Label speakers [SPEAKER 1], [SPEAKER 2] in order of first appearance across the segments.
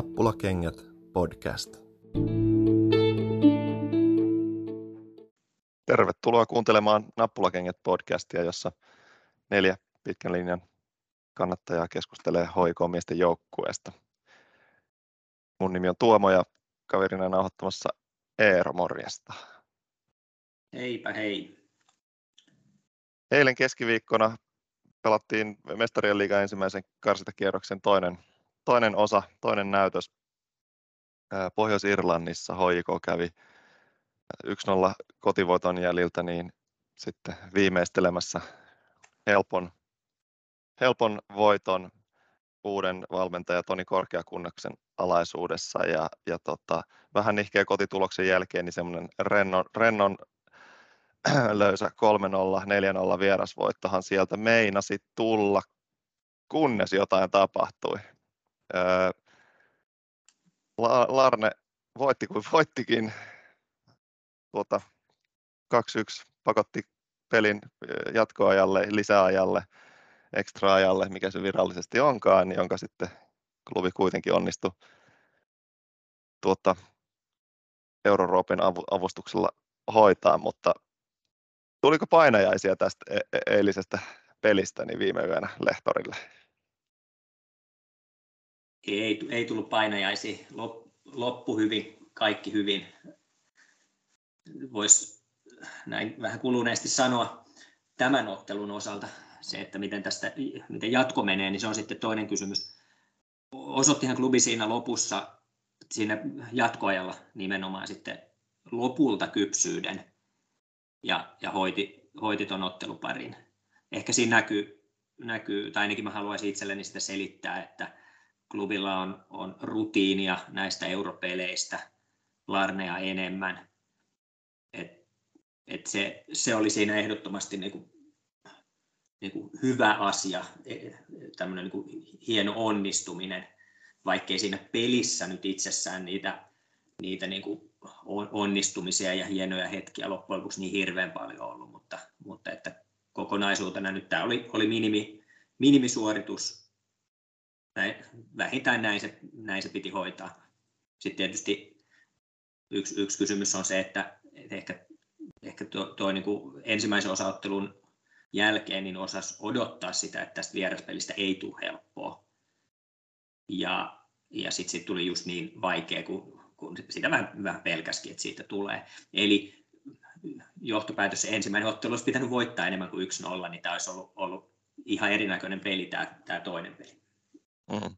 [SPEAKER 1] Nappulakengät podcast.
[SPEAKER 2] Tervetuloa kuuntelemaan Nappulakengät podcastia, jossa neljä pitkän linjan kannattajaa keskustelee hoikomiesten joukkueesta. Mun nimi on Tuomo ja kaverina nauhoittamassa Eero, morjesta.
[SPEAKER 3] Heipä hei.
[SPEAKER 2] Eilen keskiviikkona pelattiin Mestarien liiga ensimmäisen karsintakierroksen toinen, toinen osa, toinen näytös Pohjois-Irlannissa. Hoiko kävi 1-0 kotivoiton jäljiltä niin sitten viimeistelemässä helpon, helpon voiton uuden valmentaja Toni Korkeakunnaksen alaisuudessa ja, ja tota, vähän nihkeä kotituloksen jälkeen niin semmoinen rennon, rennon löysä 3-0, 4-0 vierasvoittohan sieltä meinasi tulla, kunnes jotain tapahtui. Larne voitti kuin voittikin. Tuota, 2-1 pakotti pelin jatkoajalle, lisäajalle, ekstraajalle, mikä se virallisesti onkaan, jonka sitten klubi kuitenkin onnistui tuota, Euroopan avustuksella hoitaa, mutta tuliko painajaisia tästä e-, e-, eilisestä pelistä niin viime yönä Lehtorille?
[SPEAKER 3] Ei, ei tullut painajaisia. Loppu hyvin, kaikki hyvin. Voisi näin vähän kuluneesti sanoa tämän ottelun osalta. Se, että miten, tästä, miten jatko menee, niin se on sitten toinen kysymys. Osoittihan klubi siinä lopussa, siinä jatkoajalla nimenomaan sitten lopulta kypsyyden ja, ja hoiti, hoiti tuon otteluparin. Ehkä siinä näkyy, näkyy, tai ainakin mä haluaisin itselleni sitä selittää, että klubilla on, on rutiinia näistä europeleistä, Larnea enemmän. Et, et se, se oli siinä ehdottomasti niinku, niinku hyvä asia, e, tämmöinen niinku hieno onnistuminen, vaikkei siinä pelissä nyt itsessään niitä, niitä niinku onnistumisia ja hienoja hetkiä loppujen lopuksi niin hirveän paljon ollut, mutta, mutta että kokonaisuutena nyt tämä oli, oli minimi, minimisuoritus vähintään näin se, näin se piti hoitaa. Sitten tietysti yksi, yksi kysymys on se, että, että ehkä, ehkä tuo, tuo niin kuin ensimmäisen osaottelun jälkeen niin osas odottaa sitä, että tästä vieraspelistä ei tule helppoa. Ja, ja sitten sit tuli just niin vaikea, kun, kun sitä vähän, vähän pelkäskin, että siitä tulee. Eli johtopäätös ensimmäinen ottelu olisi pitänyt voittaa enemmän kuin 1-0, niin tämä olisi ollut, ollut ihan erinäköinen peli tämä, tämä toinen peli.
[SPEAKER 2] Mm.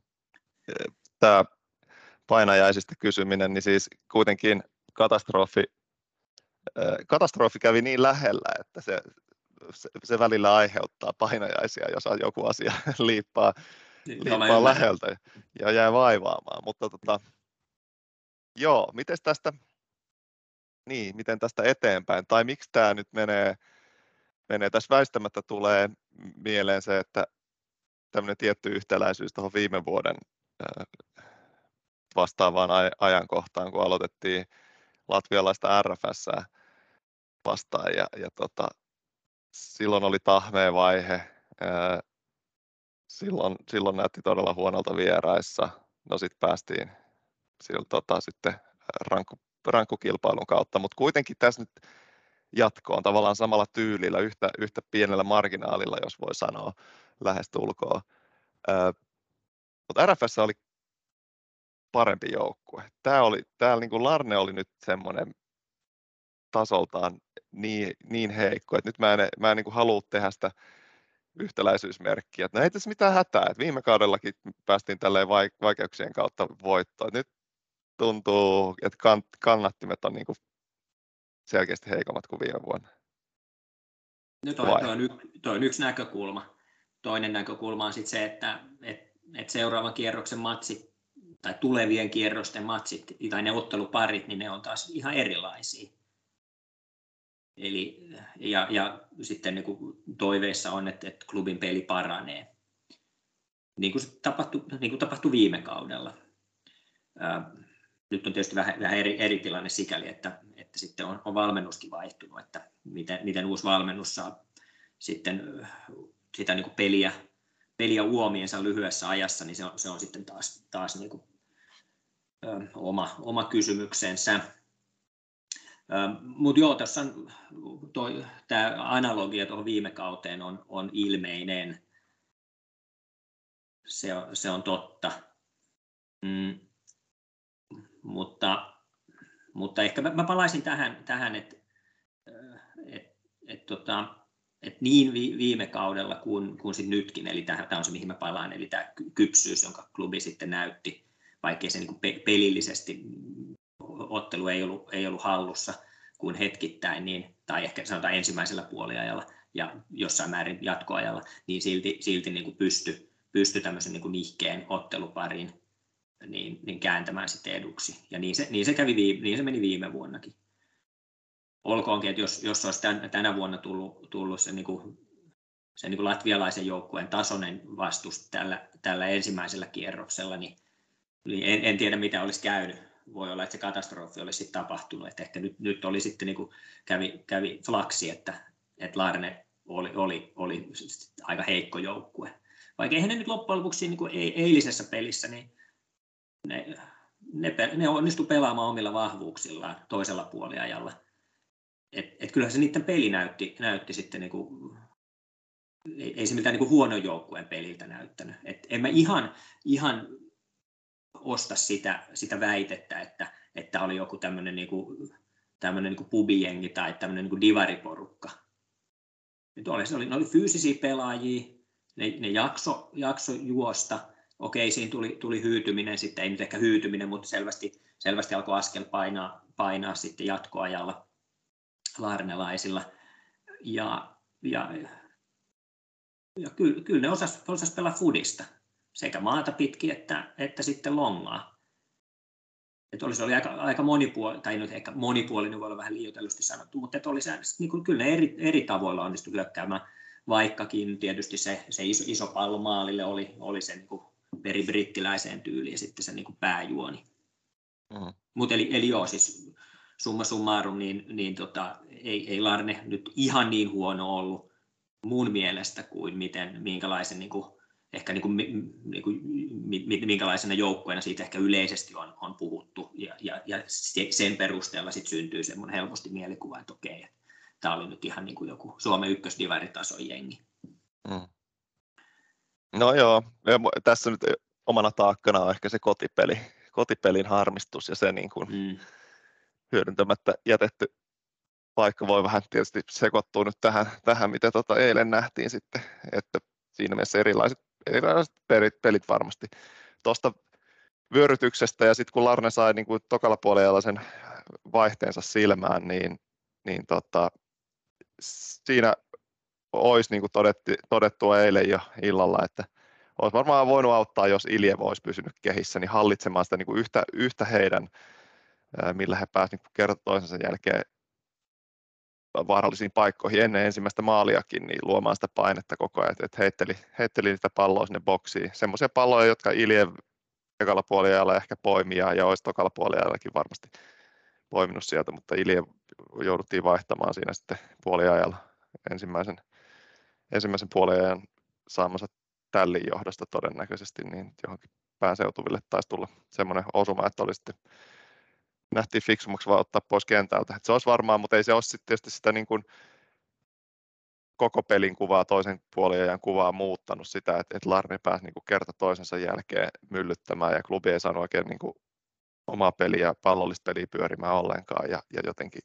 [SPEAKER 2] Tämä painajaisista kysyminen, niin siis kuitenkin katastrofi, katastrofi kävi niin lähellä, että se, se, se välillä aiheuttaa painajaisia, jos joku asia liippaa, niin, liippaa läheltä ja jää vaivaamaan. Mutta tota, joo, miten tästä, niin, miten tästä eteenpäin, tai miksi tämä nyt menee, menee, tässä väistämättä tulee mieleen se, että tämmöinen tietty yhtäläisyys tuohon viime vuoden vastaavaan ajankohtaan, kun aloitettiin latvialaista RFS vastaan ja, ja tota, silloin oli tahmea vaihe. Silloin, silloin näytti todella huonolta vieraissa. No sitten päästiin silloin, tota, sitten rankku, rankkukilpailun kautta, mutta kuitenkin tässä nyt jatkoon tavallaan samalla tyylillä, yhtä, yhtä pienellä marginaalilla, jos voi sanoa lähestulkoon. Mutta RFS oli parempi joukkue. Tämä oli, täällä niin kuin Larne oli nyt semmoinen tasoltaan niin, niin heikko, että nyt mä en, mä en niin kuin halua tehdä sitä yhtäläisyysmerkkiä. Että no ei tässä mitään hätää, että viime kaudellakin päästiin tälleen vaikeuksien kautta voittoon. Nyt tuntuu, että kannattimet on niin kuin selkeästi heikommat kuin viime vuonna.
[SPEAKER 3] No toi, toi, on, y, toi on yksi näkökulma. Toinen näkökulma on sitten se, että et, et seuraavan kierroksen matsit tai tulevien kierrosten matsit tai ne otteluparit, niin ne on taas ihan erilaisia. Eli, ja, ja sitten niin kuin toiveissa on, että, että klubin peli paranee, niin kuin tapahtui, niin kuin tapahtui viime kaudella. Nyt on tietysti vähän, vähän eri, eri tilanne sikäli, että, että sitten on, on valmennuskin vaihtunut, että miten, miten uusi valmennus saa sitten sitä niin kuin peliä, peliä uomiensa lyhyessä ajassa, niin se on, se on sitten taas, taas niin kuin oma, oma kysymyksensä. Mutta joo, tuossa tämä analogia tuohon viime kauteen on, on ilmeinen. Se se on totta. Mm, mutta, mutta ehkä mä, mä palaisin tähän, tähän että et, et, tota, et niin viime kaudella kuin, kuin sit nytkin, eli tämä on se mihin mä palaan, eli tämä kypsyys, jonka klubi sitten näytti, vaikkei se niin pelillisesti ottelu ei ollut, ei ollut hallussa kuin hetkittäin, niin, tai ehkä sanotaan ensimmäisellä puoliajalla ja jossain määrin jatkoajalla, niin silti, silti niin kuin pysty, pysty tämmöisen niin kuin nihkeen otteluparin niin, niin kääntämään sitten eduksi. Ja niin se, niin se, kävi, niin se meni viime vuonnakin. Olkoonkin, että jos, jos olisi tän, tänä vuonna tullut, tullut se, niin kuin, se niin kuin latvialaisen joukkueen tasoinen vastus tällä, tällä ensimmäisellä kierroksella, niin, en, en tiedä mitä olisi käynyt. Voi olla, että se katastrofi olisi sitten tapahtunut. Että ehkä nyt, nyt oli sitten niin kuin kävi, kävi flaksi, että, että Larne oli, oli, oli aika heikko joukkue. Vaikka eihän ne nyt loppujen lopuksi niin kuin eilisessä pelissä, niin ne, ne, ne onnistu pelaamaan omilla vahvuuksillaan toisella puoliajalla. Et, et kyllähän se niiden peli näytti, näytti sitten niin kuin, ei, ei se mitään niin kuin huonon joukkueen peliltä näyttänyt. Et en mä ihan, ihan osta sitä, sitä väitettä, että, että oli joku tämmöinen niin tämmöinen niin pubijengi tai tämmöinen niin divariporukka. Nyt oli, oli, ne oli fyysisiä pelaajia, ne, ne jakso, jakso juosta, okei, siinä tuli, tuli hyytyminen, sitten ei nyt ehkä hyytyminen, mutta selvästi, selvästi alkoi askel painaa, painaa sitten jatkoajalla laarnelaisilla. Ja, ja, ja kyllä, kyllä ne osas, osas pelaa fudista, sekä maata pitkin että, että sitten longaa. Että olisi oli aika, aika monipuolinen, tai nyt ehkä monipuolinen voi olla vähän liioitellusti sanottu, mutta että oli se, niin kuin, kyllä ne eri, eri tavoilla onnistu hyökkäämään, vaikkakin tietysti se, se iso, iso pallo maalille oli, oli se niin kuin veri brittiläiseen tyyliin sitten se niin kuin pääjuoni. Mm. Mut eli, eli joo, siis summa summarum, niin, niin tota, ei, ei Larne nyt ihan niin huono ollut mun mielestä kuin miten, minkälaisen niin kuin, ehkä niin kuin, niin kuin, minkälaisena joukkueena siitä ehkä yleisesti on, on puhuttu ja, ja, ja sen perusteella sit syntyy semmoinen helposti mielikuva, että okei, että tämä oli nyt ihan niin kuin joku Suomen ykkösdivaritason jengi. Mm.
[SPEAKER 2] No joo, ja tässä nyt omana taakkana on ehkä se kotipeli, kotipelin harmistus ja se niin kuin mm. Hyödyntämättä jätetty paikka voi vähän tietysti sekoittua nyt tähän, tähän mitä tota eilen nähtiin sitten, että siinä mielessä erilaiset, erilaiset pelit, pelit varmasti. Tuosta vyörytyksestä ja sitten kun Larne sai niin kuin tokalla puolella sen vaihteensa silmään, niin, niin tota, siinä olisi niin kuin todetti, todettu eilen jo illalla, että olisi varmaan voinut auttaa, jos Iljev olisi pysynyt kehissä, niin hallitsemaan sitä niin kuin yhtä, yhtä heidän, millä he pääsivät niin kerta toisensa jälkeen vaarallisiin paikkoihin ennen ensimmäistä maaliakin, niin luomaan sitä painetta koko ajan, että heitteli, heitteli niitä palloa sinne boksiin. Semmoisia palloja, jotka Iljev ekalla puoliajalla ehkä poimia ja olisi tokalla puoliajallakin varmasti poiminut sieltä, mutta Iljev jouduttiin vaihtamaan siinä sitten puoliajalla ensimmäisen ensimmäisen puolen ajan saamansa tällin johdosta todennäköisesti, niin johonkin pääseutuville taisi tulla semmoinen osuma, että oli sitten nähtiin fiksummaksi vaan ottaa pois kentältä. Et se olisi varmaan, mutta ei se ole sitten tietysti sitä niin kuin koko pelin kuvaa, toisen puoliajan kuvaa muuttanut sitä, että, että Larni pääsi niin kuin kerta toisensa jälkeen myllyttämään ja klubi ei saanut oikein niin kuin omaa peliä, pallollista peliä pyörimään ollenkaan ja, ja jotenkin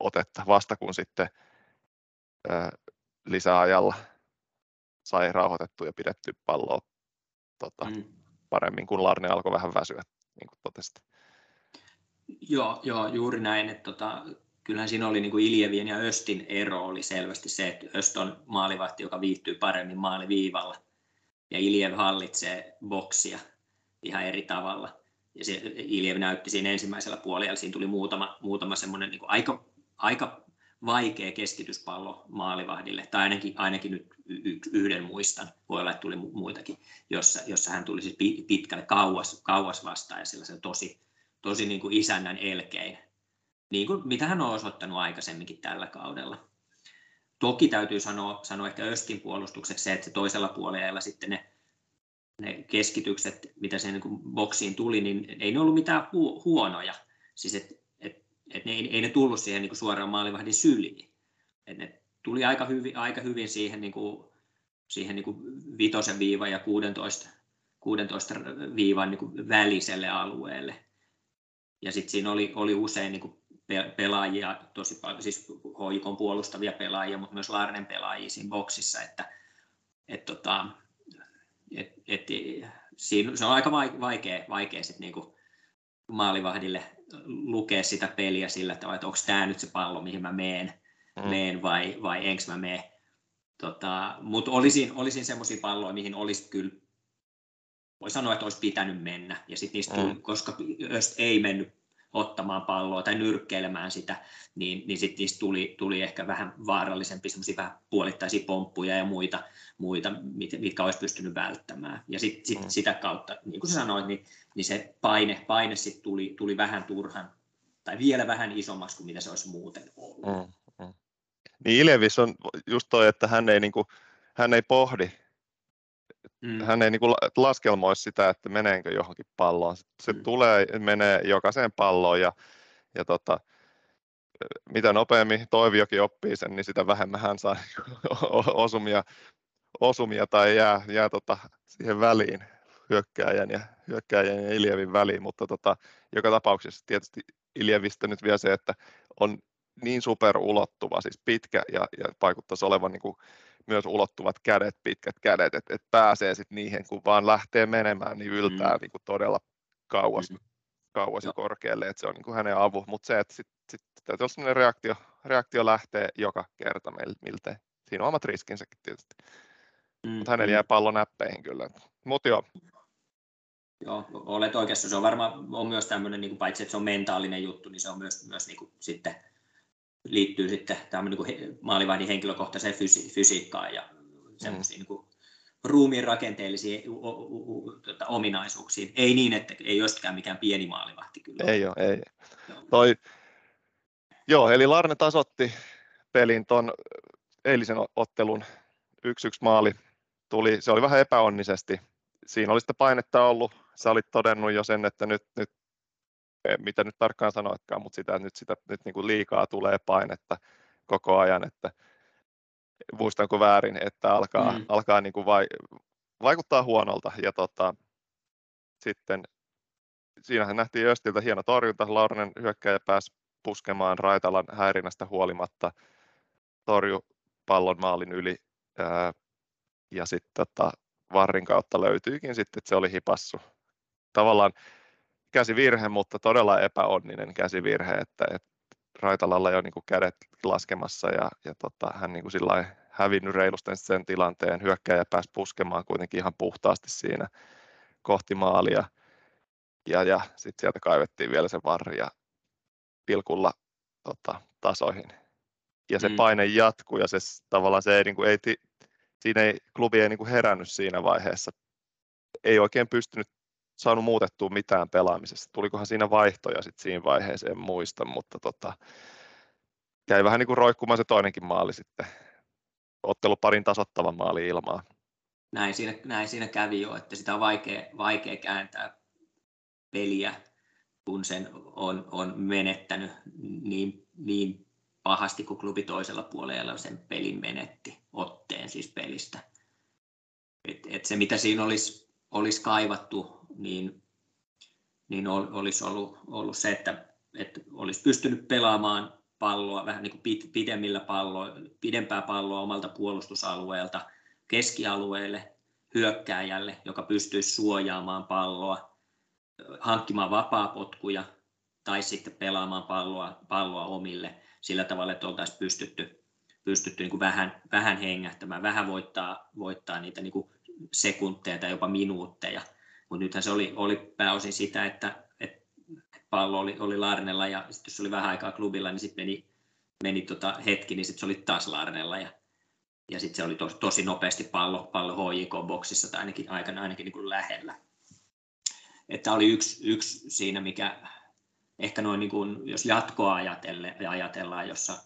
[SPEAKER 2] otetta vasta kun sitten lisäajalla sai rauhoitettu ja pidetty palloa tota, mm. paremmin, kun Larne alkoi vähän väsyä, niin kuin totesit.
[SPEAKER 3] Joo, joo, juuri näin. Että tota, kyllähän siinä oli niin kuin Iljevien ja Östin ero oli selvästi se, että Öst on maalivahti, joka viihtyy paremmin maaliviivalla ja Iljev hallitsee boksia ihan eri tavalla. Ja se Iljev näytti siinä ensimmäisellä puolella, siinä tuli muutama, muutama semmoinen niin aika, aika vaikea keskityspallo maalivahdille, tai ainakin, ainakin nyt yhden muistan, voi olla, että tuli muitakin, jossa, jossa hän tuli siis pitkälle kauas, kauas vastaan ja sellaisen tosi, tosi niin kuin isännän elkein, niin kuin mitä hän on osoittanut aikaisemminkin tällä kaudella. Toki täytyy sanoa, sanoa ehkä Östin puolustukseksi se, että se toisella puolella sitten ne ne keskitykset, mitä sen niin boksiin tuli, niin ei ne ollut mitään hu- huonoja. Siis et, et, et ne, ei, ei ne tullut siihen niin suoraan maalivahdin syliin. Et ne tuli aika hyvin, aika hyvin siihen, niin kuin, siihen niin kuin vitosen viivan ja 16, 16 viivan niin kuin väliselle alueelle. Ja sitten siinä oli, oli usein niin kuin pelaajia, tosi paljon, siis hoikon puolustavia pelaajia, mutta myös Larnen pelaajia siinä boksissa, että et, tota, et, et, siinä, se on aika vaikea, vaikea sit niinku maalivahdille lukea sitä peliä sillä tavalla, että onko tämä nyt se pallo, mihin mä meen, mm. meen vai, vai enkö mä mene. Tota, Mutta olisin, olisin semmoisia palloja, mihin olisi kyllä, voi sanoa, että olisi pitänyt mennä. Ja sitten niistä tuli, mm. koska Öst ei mennyt ottamaan palloa tai nyrkkeilemään sitä, niin, niin sitten niistä tuli, tuli ehkä vähän vaarallisempi semmoisia vähän puolittaisia pomppuja ja muita, muita mitkä olisi pystynyt välttämään. Ja sit, sit, mm. sitä kautta, niin kuin sanoit, niin, niin se paine, paine sit tuli, tuli vähän turhan tai vielä vähän isommaksi kuin mitä se olisi muuten ollut. Mm, mm.
[SPEAKER 2] Niin Iljevis on just toi, että hän ei, niin kuin, hän ei pohdi Mm. Hän ei niin kuin laskelmoi sitä, että meneekö johonkin palloon. Se mm. tulee, menee jokaiseen palloon ja, ja tota, mitä nopeammin Toiviokin oppii sen, niin sitä vähemmän hän saa osumia, osumia tai jää, jää tota siihen väliin hyökkääjän ja, hyökkääjän ja Iljevin väliin, mutta tota, joka tapauksessa tietysti Iljevistä nyt vielä se, että on niin superulottuva, siis pitkä ja, ja vaikuttaisi olevan niin kuin myös ulottuvat kädet, pitkät kädet, että et pääsee sitten niihin, kun vaan lähtee menemään, niin yltää mm. niin kuin todella kauas, mm. kauas ja korkealle, että se on niin kuin hänen avu, mutta se, että sitten sit, täytyy olla sellainen reaktio, reaktio lähtee joka kerta miltei. Siinä on omat riskinsäkin tietysti. Mm. Mutta hänellä mm. jää pallo näppeihin kyllä. Mutta joo.
[SPEAKER 3] Joo, olet oikeassa. Se on varmaan on myös tämmöinen, niin kuin, paitsi että se on mentaalinen juttu, niin se on myös, myös niin kuin, sitten liittyy sitten niin kuin maalivahdin henkilökohtaiseen fysi- fysiikkaan ja semmoisiin mm. niin ruumiin rakenteellisiin u- u- u- tuota, ominaisuuksiin. Ei niin, että ei olisikaan mikään pieni maalivahti kyllä.
[SPEAKER 2] Ei ole, ei. Joo. Toi, joo, eli Larne tasotti pelin tuon eilisen ottelun 1-1 maali. Tuli, se oli vähän epäonnisesti. Siinä oli sitä painetta ollut. Sä olit todennut jo sen, että nyt, nyt mitä nyt tarkkaan sanoitkaan, mutta sitä, nyt, sitä, nyt niin kuin liikaa tulee painetta koko ajan, että muistanko väärin, että alkaa, mm. alkaa niin kuin vai, vaikuttaa huonolta ja tota, sitten siinähän nähtiin Östiltä hieno torjunta, Laurinen hyökkäjä pääsi puskemaan Raitalan häirinnästä huolimatta, torju pallon maalin yli ää, ja sitten tota, varrin kautta löytyykin sitten, että se oli hipassu. Tavallaan käsivirhe, mutta todella epäonninen käsivirhe, että, että Raitalalla jo niin kuin kädet laskemassa ja, ja tota, hän niin kuin sillä hävinnyt reilusti sen tilanteen, hyökkäjä pääsi puskemaan kuitenkin ihan puhtaasti siinä kohti maalia ja, ja sitten sieltä kaivettiin vielä se varri ja pilkulla tota, tasoihin. Ja se mm. paine jatkuu ja se tavallaan se ei, niin kuin, ei, siinä ei, klubi ei niin kuin herännyt siinä vaiheessa. Ei oikein pystynyt saanut muutettua mitään pelaamisessa. Tulikohan siinä vaihtoja sitten siinä vaiheessa, en muista, mutta tota, jäi vähän niin kuin roikkumaan se toinenkin maali sitten. Ottelu parin tasottavan maali ilmaa.
[SPEAKER 3] Näin siinä, näin siinä kävi jo, että sitä on vaikea, vaikea kääntää peliä, kun sen on, on menettänyt niin, niin pahasti kuin klubi toisella puolella sen pelin menetti, otteen siis pelistä. Et, et se mitä siinä olisi, olisi kaivattu niin, niin olisi ollut, ollut se, että, että olisi pystynyt pelaamaan palloa vähän niin kuin pidemmillä palloa, pidempää palloa omalta puolustusalueelta keskialueelle, hyökkääjälle, joka pystyisi suojaamaan palloa, hankkimaan vapaapotkuja tai sitten pelaamaan palloa, palloa omille sillä tavalla, että oltaisiin pystytty, pystytty niin kuin vähän, vähän hengähtämään, vähän voittaa, voittaa niitä niin kuin sekunteja tai jopa minuutteja – mutta nythän se oli, oli pääosin sitä, että, että pallo oli, oli Larnella ja sitten jos oli vähän aikaa klubilla, niin sitten meni, meni tota hetki, niin sitten se oli taas Larnella ja, ja sitten se oli tos, tosi nopeasti pallo, pallo HJK-boksissa tai ainakin, aikana ainakin niin kuin lähellä. Että oli yksi, yksi siinä, mikä ehkä noin niin kuin, jos jatkoa ajatelle, ajatellaan, jossa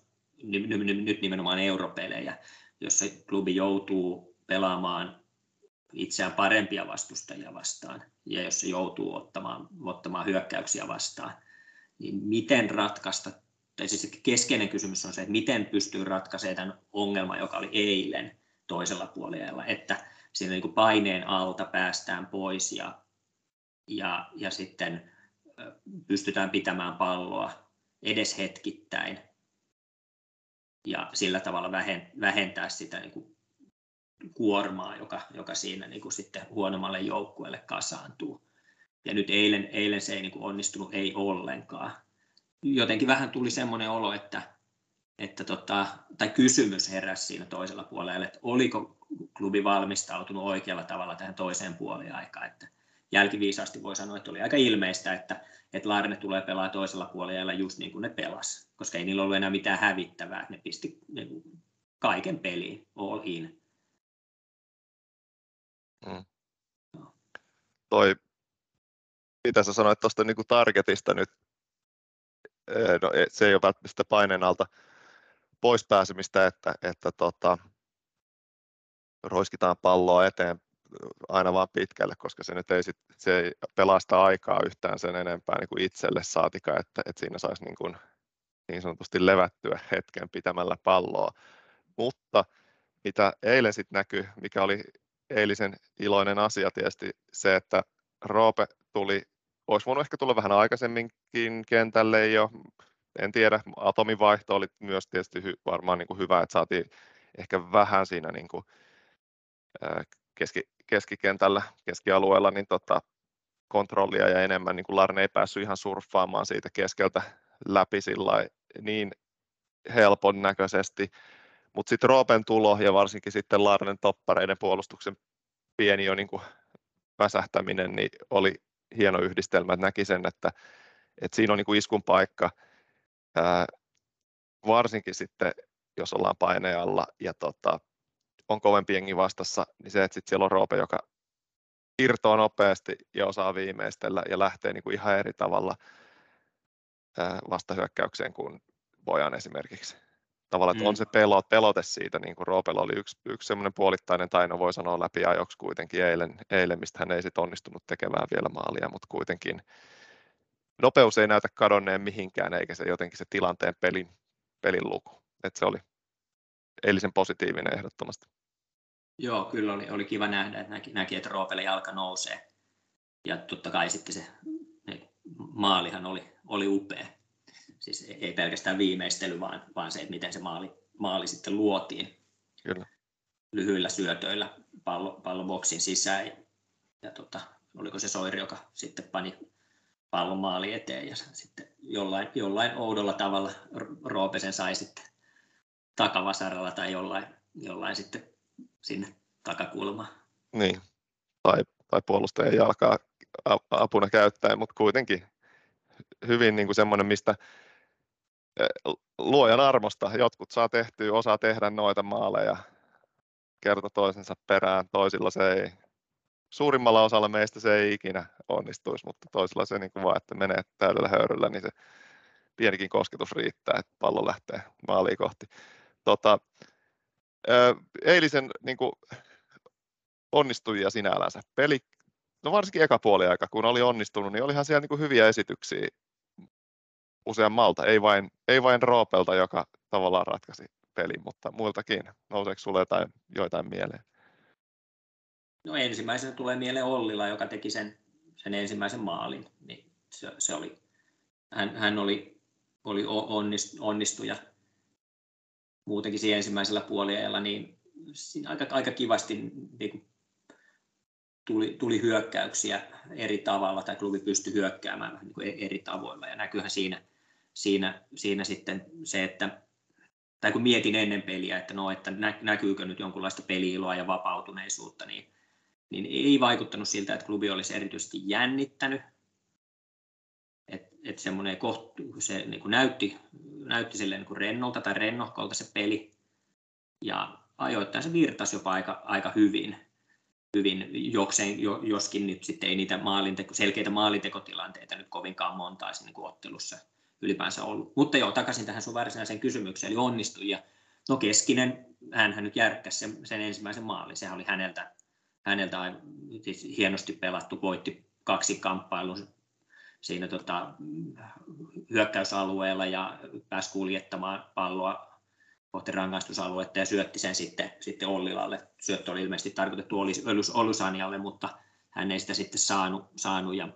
[SPEAKER 3] nyt nimenomaan europelejä, jossa klubi joutuu pelaamaan itseään parempia vastustajia vastaan, ja jos se joutuu ottamaan, ottamaan hyökkäyksiä vastaan, niin miten ratkaista, tai siis keskeinen kysymys on se, että miten pystyy ratkaisemaan tämän ongelman, joka oli eilen toisella puolella, että siinä niin paineen alta päästään pois ja, ja, ja sitten pystytään pitämään palloa edes hetkittäin ja sillä tavalla vähentää sitä niin kuin kuormaa, joka, joka siinä niin kuin sitten huonommalle joukkueelle kasaantuu. Ja nyt eilen, eilen se ei niin kuin onnistunut ei ollenkaan. Jotenkin vähän tuli semmoinen olo, että, että tota, tai kysymys heräsi siinä toisella puolella, että oliko klubi valmistautunut oikealla tavalla tähän toiseen puoliaikaan. Että jälkiviisaasti voi sanoa, että oli aika ilmeistä, että, että Larne tulee pelaa toisella puolella just niin kuin ne pelas, koska ei niillä ollut enää mitään hävittävää, että ne pisti niin kuin kaiken peliin, all in.
[SPEAKER 2] Mm. Toi, mitä sä sanoit tuosta niin targetista nyt, eh, no, se ei ole välttämättä paineen alta pois pääsemistä, että, että tota, roiskitaan palloa eteen aina vaan pitkälle, koska se nyt ei, sit, se ei pelasta aikaa yhtään sen enempää niin kuin itselle saatika, että, että siinä saisi niin, kuin, niin sanotusti levättyä hetken pitämällä palloa. Mutta mitä eilen sitten näkyi, mikä oli eilisen iloinen asia tietysti se, että Roope tuli, olisi voinut ehkä tulla vähän aikaisemminkin kentälle jo, en tiedä, atomivaihto oli myös tietysti hy, varmaan niin kuin hyvä, että saatiin ehkä vähän siinä niin kuin, keski, keskikentällä, keskialueella niin tota, kontrollia ja enemmän, niin kuin Larne ei päässyt ihan surffaamaan siitä keskeltä läpi sillä niin helpon näköisesti, mutta sitten Roopen tulo ja varsinkin sitten Larnen toppareiden puolustuksen pieni jo niin kuin väsähtäminen niin oli hieno yhdistelmä, että näki sen, että, että siinä on niin kuin iskun paikka, ää, varsinkin sitten jos ollaan painealla ja tota, on kovempi jengi vastassa, niin se, että sitten siellä on Roope, joka irtoaa nopeasti ja osaa viimeistellä ja lähtee niin kuin ihan eri tavalla vastahyökkäykseen kuin Bojan esimerkiksi. Tavallaan, että mm. on se pelot, pelote siitä, niin kuin Roopella oli yksi, yksi semmoinen puolittainen taino, voi sanoa läpi ajoksi kuitenkin eilen, eilen mistä hän ei sitten onnistunut tekemään vielä maalia, mutta kuitenkin nopeus ei näytä kadonneen mihinkään, eikä se jotenkin se tilanteen pelin, pelin luku. että se oli eilisen positiivinen ehdottomasti.
[SPEAKER 3] Joo, kyllä oli, oli kiva nähdä, että näki, näki että Roopelle jalka nousee. Ja totta kai sitten se maalihan oli, oli upea. Siis ei pelkästään viimeistely, vaan, vaan se, että miten se maali, maali sitten luotiin.
[SPEAKER 2] Kyllä.
[SPEAKER 3] Lyhyillä syötöillä pallo, palloboksin sisään. Ja, ja tota, oliko se Soiri, joka sitten pani pallon maali eteen ja sitten jollain, jollain oudolla tavalla Roopesen sai sitten takavasaralla tai jollain, jollain sitten sinne takakulmaan.
[SPEAKER 2] Niin, tai, tai puolustajan jalkaa apuna käyttäen, mutta kuitenkin hyvin niin kuin semmoinen, mistä luojan armosta jotkut saa tehtyä, osaa tehdä noita maaleja kerta toisensa perään, toisilla se ei, suurimmalla osalla meistä se ei ikinä onnistuisi, mutta toisilla se niin kuin vaan, että menee täydellä höyryllä, niin se pienikin kosketus riittää, että pallo lähtee maaliin kohti. Tota, eilisen niin kuin, onnistujia sinällänsä. Peli, no varsinkin eka puoli aika, kun oli onnistunut, niin olihan siellä niin kuin hyviä esityksiä useammalta, ei vain, ei vain Roopelta, joka tavallaan ratkaisi pelin, mutta muiltakin. Nouseeko sinulle jotain, joitain mieleen?
[SPEAKER 3] No ensimmäisenä tulee mieleen Ollila, joka teki sen, sen ensimmäisen maalin. Niin se, se oli, hän, hän oli, oli onnistuja muutenkin siinä ensimmäisellä puoliajalla, niin siinä aika, aika kivasti niin kuin tuli, tuli hyökkäyksiä eri tavalla, tai klubi pystyi hyökkäämään niin kuin eri tavoilla, ja näkyyhän siinä, siinä, siinä sitten se, että tai kun mietin ennen peliä, että no, että näkyykö nyt jonkunlaista peliiloa ja vapautuneisuutta, niin, niin ei vaikuttanut siltä, että klubi olisi erityisesti jännittänyt. Et, et semmoinen se niin kuin näytti, näytti silleen niin kuin rennolta tai rennohkolta se peli, ja ajoittain se virtasi jopa aika, aika hyvin, hyvin jokseen, joskin nyt sitten ei niitä maalinteko, selkeitä maalintekotilanteita nyt kovinkaan monta niin kuin ottelussa ylipäänsä ollut. Mutta joo, takaisin tähän sun varsinaiseen kysymykseen, eli onnistui. Ja no Keskinen, hän nyt järkkäsi sen, sen ensimmäisen maalin, sehän oli häneltä, häneltä siis hienosti pelattu, voitti kaksi kamppailun siinä tota, hyökkäysalueella ja pääsi kuljettamaan palloa kohti rangaistusaluetta ja syötti sen sitten, sitten Ollilalle. Syöttö oli ilmeisesti tarkoitettu Olusanialle, mutta hän ei sitä sitten saanut, saanut ja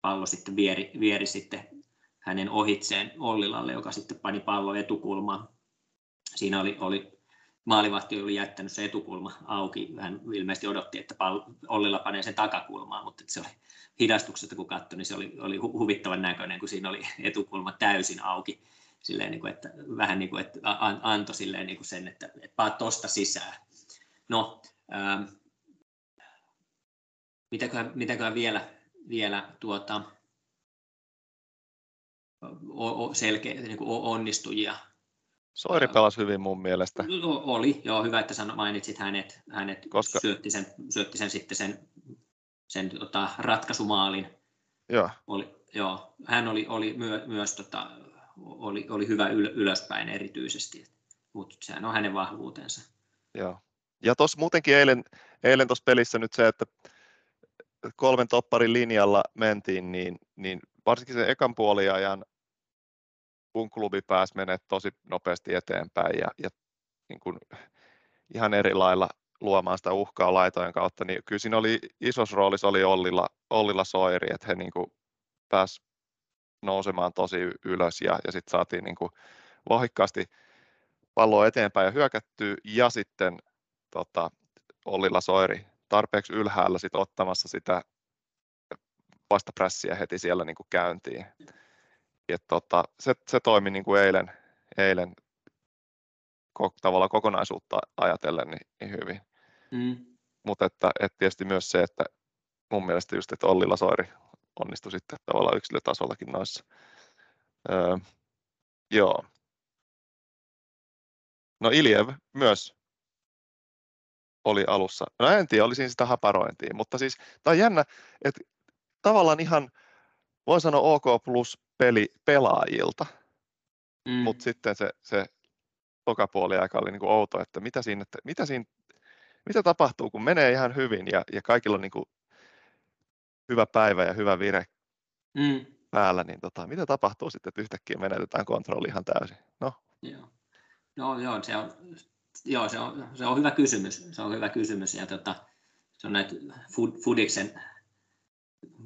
[SPEAKER 3] pallo sitten vieri, vieri sitten hänen ohitseen Ollilalle, joka sitten pani pallo etukulmaan. Siinä oli, oli maalivahti oli jättänyt se etukulma auki. Hän ilmeisesti odotti, että Ollilla panee sen takakulmaan, mutta se oli hidastuksesta kun katsoi, niin se oli, oli huvittavan näköinen, kun siinä oli etukulma täysin auki. Silleen, niin kuin, että, vähän niin kuin, että antoi silleen, niin kuin sen, että, että paat tuosta sisään. No, ähm, mitäköhän, mitäköhän vielä, vielä tuota, selkeä, niin kuin onnistujia
[SPEAKER 2] Soiri pelasi hyvin mun mielestä.
[SPEAKER 3] Oli, joo, hyvä, että sano, mainitsit hänet. Hänet Koska... syötti, sen, syötti sen sitten sen, sen tota, ratkaisumaalin.
[SPEAKER 2] Joo.
[SPEAKER 3] Oli, joo. Hän oli, oli myö, myös tota, oli, oli hyvä yl, ylöspäin erityisesti, mutta sehän on hänen vahvuutensa.
[SPEAKER 2] Joo. Ja tuossa muutenkin eilen, eilen tuossa pelissä nyt se, että kolmen topparin linjalla mentiin, niin, niin varsinkin sen ekan puoliajan kun klubi pääsi menemään tosi nopeasti eteenpäin ja, ja niin kuin ihan eri lailla luomaan sitä uhkaa laitojen kautta, niin kyllä siinä oli isossa roolissa oli Ollilla, Ollilla Soiri, että he niin kuin pääsi nousemaan tosi ylös ja, ja sitten saatiin niin kuin vahikkaasti palloa eteenpäin ja hyökättyä ja sitten tota, Ollilla Soiri tarpeeksi ylhäällä sit ottamassa sitä vastaprässiä heti siellä niin kuin käyntiin et tota, se, se toimi niin kuin eilen, eilen tavalla kokonaisuutta ajatellen niin, niin hyvin. Mm. Mutta että, että tietysti myös se, että mun mielestä just, että Olli Lasoiri onnistui sitten tavallaan yksilötasollakin noissa. Öö, joo. No Iljev myös oli alussa. No en tiedä, oli siinä sitä haparointia, mutta siis tämä on jännä, että tavallaan ihan, voin sanoa OK plus peli pelaajilta, mm. mutta sitten se, se tokapuoli aika oli niin kuin outo, että mitä siinä, että mitä siinä mitä tapahtuu, kun menee ihan hyvin ja, ja kaikilla on niin kuin hyvä päivä ja hyvä vire mm. päällä, niin tota, mitä tapahtuu sitten, että yhtäkkiä menetetään kontrolli ihan täysin? No,
[SPEAKER 3] joo. No joo, se on, joo, se on, se on hyvä kysymys. Se on hyvä kysymys ja tota, se on näitä Foodiksen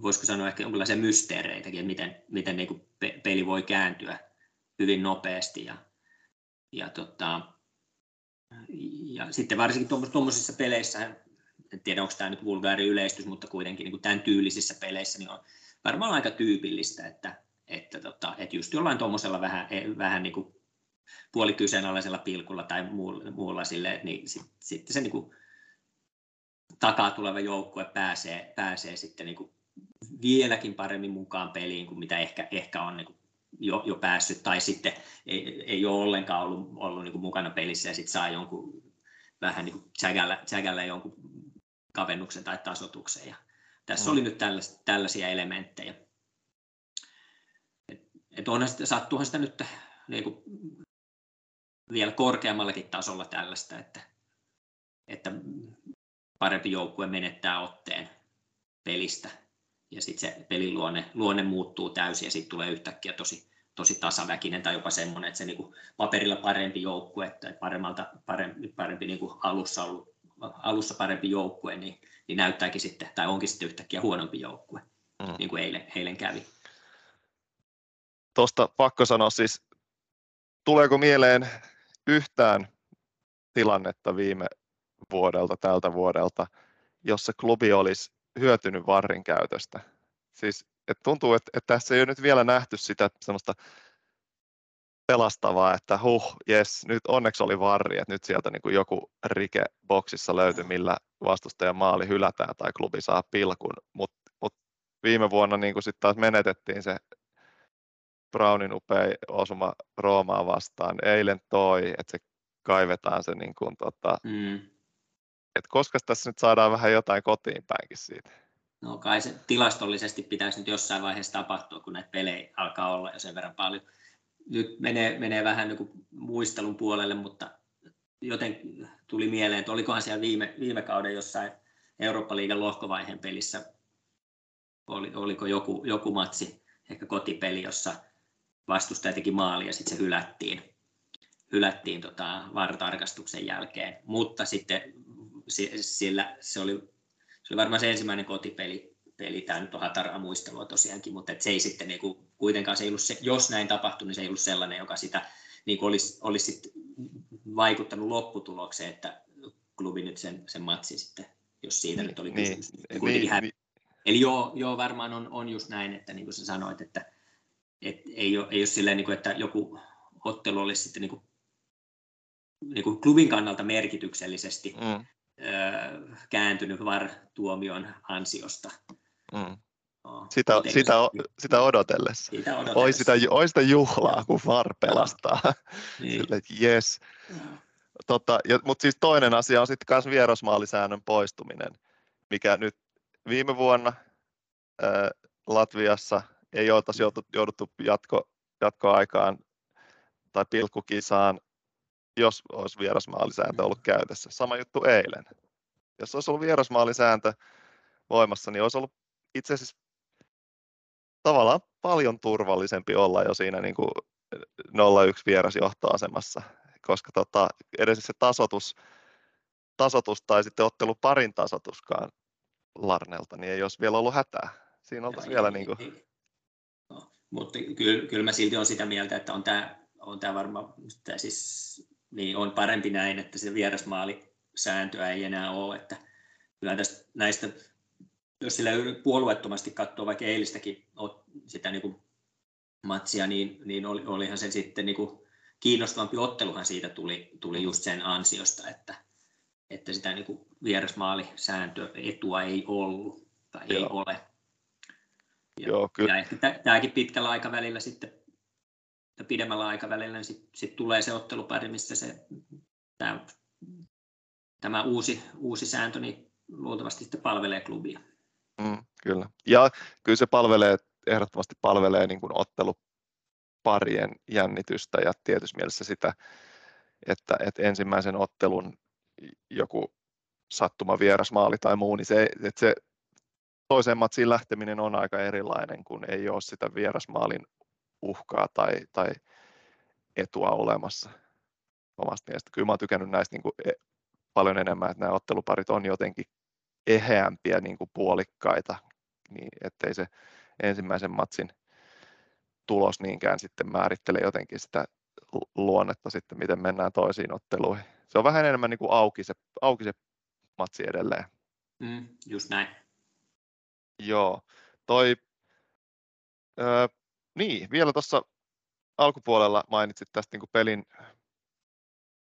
[SPEAKER 3] voisiko sanoa ehkä jonkinlaisia mysteereitäkin, että miten, miten niin kuin peli voi kääntyä hyvin nopeasti. Ja, ja, tota, ja sitten varsinkin tuommoisissa peleissä, en tiedä onko tämä nyt vulgaari yleistys, mutta kuitenkin niin kuin tämän tyylisissä peleissä niin on varmaan aika tyypillistä, että, että, tota, että just jollain tuommoisella vähän, vähän niin kuin puolikyseenalaisella pilkulla tai muulla, muulla sille, niin sitten sit se niin kuin takaa tuleva joukkue pääsee, pääsee sitten niin kuin vieläkin paremmin mukaan peliin kuin mitä ehkä, ehkä on niin jo, jo päässyt, tai sitten ei, ei ole ollenkaan ollut, ollut niin mukana pelissä ja sitten saa jonkun vähän niin tsägällä, tsägällä jonkun kavennuksen tai tasotuksen. Ja tässä mm. oli nyt tällaisia, tällaisia elementtejä. Et, et onhan sitä, sattuuhan sitä nyt niin kuin vielä korkeammallakin tasolla tällaista, että, että parempi joukkue menettää otteen pelistä ja sitten se pelin luonne, luonne muuttuu täysin ja sitten tulee yhtäkkiä tosi, tosi tasaväkinen tai jopa semmoinen, että se niinku paperilla parempi joukkue tai paremmalta, parempi, parempi niinku alussa, ollut, alussa parempi joukkue, niin, niin näyttääkin sitten, tai onkin sitten yhtäkkiä huonompi joukkue, mm. niin kuin eilen, eilen kävi.
[SPEAKER 2] Tuosta pakko sanoa siis, tuleeko mieleen yhtään tilannetta viime vuodelta, tältä vuodelta, jossa klubi olisi hyötynyt varrin käytöstä. Siis, että tuntuu, että, että tässä ei ole nyt vielä nähty sitä semmoista pelastavaa, että huh, jes, nyt onneksi oli varri, että nyt sieltä niin kuin joku rike boksissa löytyi, millä vastustajan maali hylätään tai klubi saa pilkun, mutta mut viime vuonna niin kuin sitten taas menetettiin se Brownin upea osuma Roomaa vastaan. Eilen toi, että se kaivetaan se niin kuin, tota, mm että koska tässä nyt saadaan vähän jotain kotiin päinkin siitä?
[SPEAKER 3] No kai se tilastollisesti pitäisi nyt jossain vaiheessa tapahtua, kun näitä pelejä alkaa olla jo sen verran paljon. Nyt menee, menee vähän niin kuin muistelun puolelle, mutta joten tuli mieleen, että olikohan siellä viime, viime kauden jossain Eurooppa-liigan lohkovaiheen pelissä, oli, oliko joku, joku matsi, ehkä kotipeli, jossa vastustaja teki maali ja sitten se hylättiin, hylättiin tota VAR-tarkastuksen jälkeen, mutta sitten sillä se oli, se oli varmaan se ensimmäinen kotipeli, peli, tämä nyt on hataraa muistelua tosiaankin, mutta et se ei sitten niin kuin, kuitenkaan, se ei ollut se, jos näin tapahtui, niin se ei ollut sellainen, joka sitä niin kuin olisi, olisi sit vaikuttanut lopputulokseen, että klubi nyt sen, sen matsin sitten, jos siitä nyt oli niin, kysymys. Niin, niin, niin, Eli joo, joo, varmaan on, on just näin, että niin kuin sä sanoit, että et ei, ole, ei ole silleen, niin kuin, että joku ottelu olisi sitten niin kuin, niin kuin klubin kannalta merkityksellisesti mm. Kääntynyt VAR-tuomion ansiosta.
[SPEAKER 2] Mm. sitä, sitä, sitä odotellessa. Sitä odotellessa. Oi sitä, oi sitä juhlaa, kun VAR pelastaa. niin. Sille, yes. Tota, Mutta siis toinen asia on sitten myös vierasmaalisäännön poistuminen, mikä nyt viime vuonna ää, Latviassa ei oltaisi jouduttu jatko, jatkoaikaan tai pilkkukisaan, jos olisi vierasmaalisääntö ollut käytössä. Sama juttu eilen. Jos olisi ollut vierasmaalisääntö voimassa, niin olisi ollut itse asiassa tavallaan paljon turvallisempi olla jo siinä niin kuin 0-1 vierasjohtoasemassa, koska tota, edes se tasotus, tasotus tai sitten ottelu parin tasotuskaan Larnelta, niin ei olisi vielä ollut hätää. Siinä oltaisiin vielä niin kuin...
[SPEAKER 3] no, mutta kyllä, kyllä mä silti olen sitä mieltä, että on tämä, on tämä varmaan, tämä siis, niin on parempi näin, että se vierasmaalisääntöä ei enää ole, että kyllä tästä, näistä, jos sillä puolueettomasti katsoo vaikka eilistäkin sitä niin kuin matsia, niin, niin oli, olihan se sitten niin kuin kiinnostavampi otteluhan siitä tuli, tuli just sen ansiosta, että, että sitä niin kuin vierasmaalisääntö etua ei ollut tai Joo. ei ole. Ja, Joo, kyllä. ja ehkä tämäkin pitkällä aikavälillä sitten, ja pidemmällä aikavälillä niin sitten sit tulee se ottelupari, missä se, tämä, tämä uusi, uusi sääntö niin luultavasti sitten palvelee klubia.
[SPEAKER 2] Mm, kyllä. Ja kyllä se palvelee, ehdottomasti palvelee niin kuin otteluparien jännitystä ja tietysti mielessä sitä, että, että ensimmäisen ottelun joku sattuma vierasmaali tai muu, niin se, että se toiseen matsiin lähteminen on aika erilainen, kun ei ole sitä vierasmaalin uhkaa tai, tai etua olemassa omasta mielestä. Kyllä mä oon tykännyt näistä niin kuin e, paljon enemmän, että nämä otteluparit on jotenkin eheämpiä niin kuin puolikkaita, niin ettei se ensimmäisen matsin tulos niinkään sitten määrittele jotenkin sitä luonnetta sitten, miten mennään toisiin otteluihin. Se on vähän enemmän niin kuin auki, se, auki se matsi edelleen.
[SPEAKER 3] Mm, just näin.
[SPEAKER 2] Joo, toi, öö, niin, vielä tuossa alkupuolella mainitsit tästä niin kuin pelin,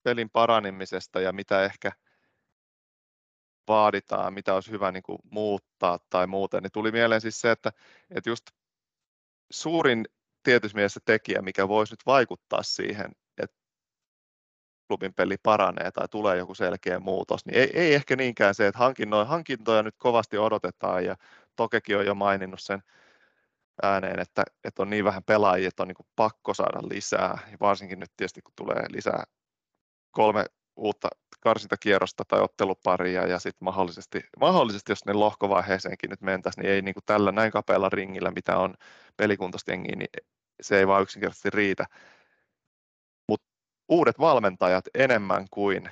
[SPEAKER 2] pelin paranemisesta ja mitä ehkä vaaditaan, mitä olisi hyvä niin kuin muuttaa tai muuten, niin tuli mieleen siis se, että, että just suurin tietysti mielessä tekijä, mikä voisi nyt vaikuttaa siihen, klubin peli paranee tai tulee joku selkeä muutos, niin ei, ei ehkä niinkään se, että hankintoja nyt kovasti odotetaan ja Tokekin on jo maininnut sen ääneen, että, että on niin vähän pelaajia, että on niin pakko saada lisää, ja varsinkin nyt tietysti kun tulee lisää kolme uutta karsintakierrosta tai otteluparia ja sitten mahdollisesti, mahdollisesti, jos ne lohkovaiheeseenkin nyt mentäisiin, niin ei niin kuin tällä näin kapealla ringillä, mitä on pelikuntoista niin se ei vaan yksinkertaisesti riitä. Uudet valmentajat enemmän kuin